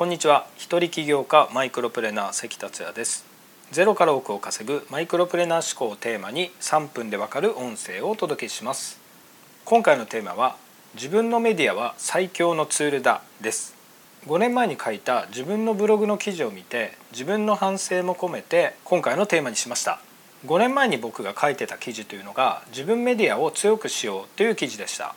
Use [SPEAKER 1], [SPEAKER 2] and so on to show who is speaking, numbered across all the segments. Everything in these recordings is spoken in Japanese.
[SPEAKER 1] こんにちは。一人起業家マイクロプレナー関達也です。ゼロから億を稼ぐマイクロプレナー思考をテーマに3分でわかる音声をお届けします。今回のテーマは自分のメディアは最強のツールだです。5年前に書いた自分のブログの記事を見て自分の反省も込めて今回のテーマにしました。5年前に僕が書いてた記事というのが自分メディアを強くしようという記事でした。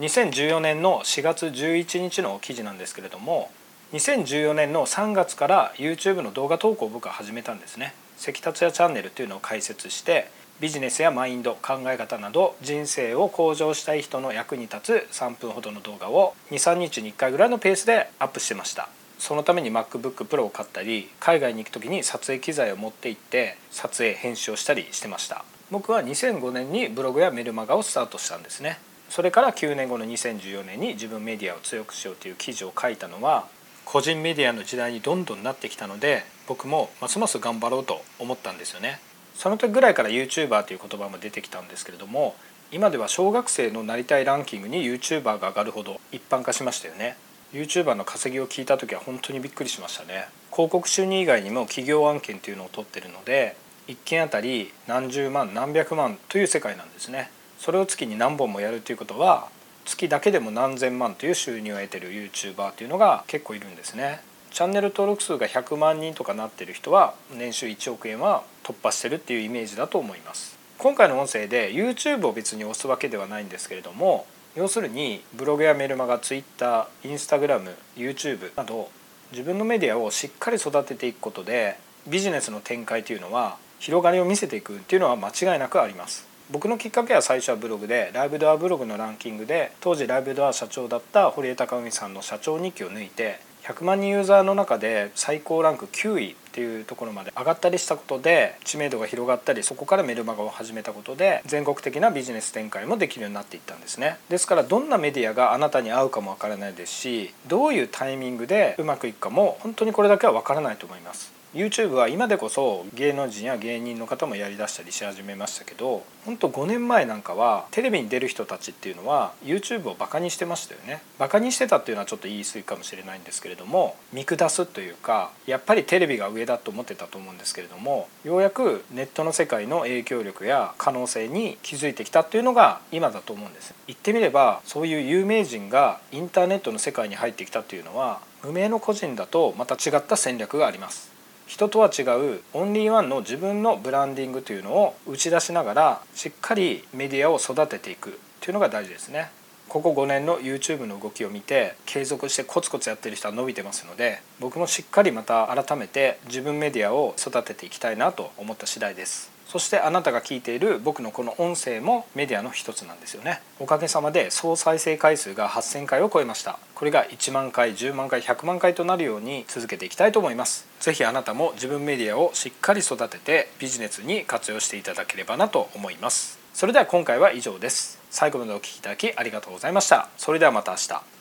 [SPEAKER 1] 2014年の4月11日の記事なんですけれども2014年の3月から YouTube の動画投稿を僕は始めたんですね。関達也チャンネルというのを開設してビジネスやマインド考え方など人生を向上したい人の役に立つ3分ほどの動画を23日に1回ぐらいのペースでアップしてました。そのために MacBookPro を買ったり海外に行く時に撮影機材を持って行って撮影編集をしたりしてました。僕は2005年にブログやメルマガをスタートしたんですね。それから9年後の2014年に自分メディアを強くしようという記事を書いたのは個人メディアの時代にどんどんなってきたので僕もますます頑張ろうと思ったんですよね。その時ぐらいから YouTuber という言葉も出てきたんですけれども今では小学生のなりたいランキングに YouTuber が上がるほど一般化しましたよね。YouTuber の稼ぎを聞いた時は本当にびっくりしましたね。広告収入以外にも企業案件というのを取ってるので1件あたり何十万何百万という世界なんですね。それを月に何本もやるということは月だけでも何千万という収入を得てる YouTuber というのが結構いるんですね。チャンネル登録数が100万人とかなってる人は年収1億円は突破してるっていうイメージだと思います。今回の音声で YouTube を別に押すわけではないんですけれども要するにブログやメルマガ Twitter、Instagram、YouTube など自分のメディアをしっかり育てていくことでビジネスの展開というのは広がりを見せていくっていうのは間違いなくあります。僕のきっかけは最初はブログでライブドアブログのランキングで当時ライブドア社長だった堀江貴文さんの社長日記を抜いて100万人ユーザーの中で最高ランク9位っていうところまで上がったりしたことで知名度が広がったりそこからメルマガを始めたことで全国的なビジネス展開もできるようになっていったんですね。ですからどんなメディアがあなたに合うかもわからないですしどういうタイミングでうまくいくかも本当にこれだけはわからないと思います。YouTube は今でこそ芸能人や芸人の方もやりだしたりし始めましたけどほんと5年前なんかはテレビに出る人たちっていうのは YouTube をバカにしてましたよね。バカにしてたっていうのはちょっと言い過ぎかもしれないんですけれども見下すというかやっぱりテレビが上だと思ってたと思うんですけれどもようやくネットの世界の影響力や可能性に気づいてきたっていうのが今だと思うんです。言ってみればそういう有名人がインターネットの世界に入ってきたっていうのは無名の個人だとまた違った戦略があります。人とは違うオンリーワンの自分のブランディングというのを打ち出しながらしっかりメディアを育てていくというのが大事ですね。ここ5年の YouTube の動きを見て継続してコツコツやってる人は伸びてますので僕もしっかりまた改めて自分メディアを育てていきたいなと思った次第ですそしてあなたが聞いている僕のこの音声もメディアの一つなんですよね。おかげさまで総再生回数が8000回を超えました。これが1万回10万回100万回となるように続けていきたいと思います。是非あなたも自分メディアをしっかり育ててビジネスに活用していただければなと思います。それでは今回は以上です。最後までお聴きいただきありがとうございました。それではまた明日。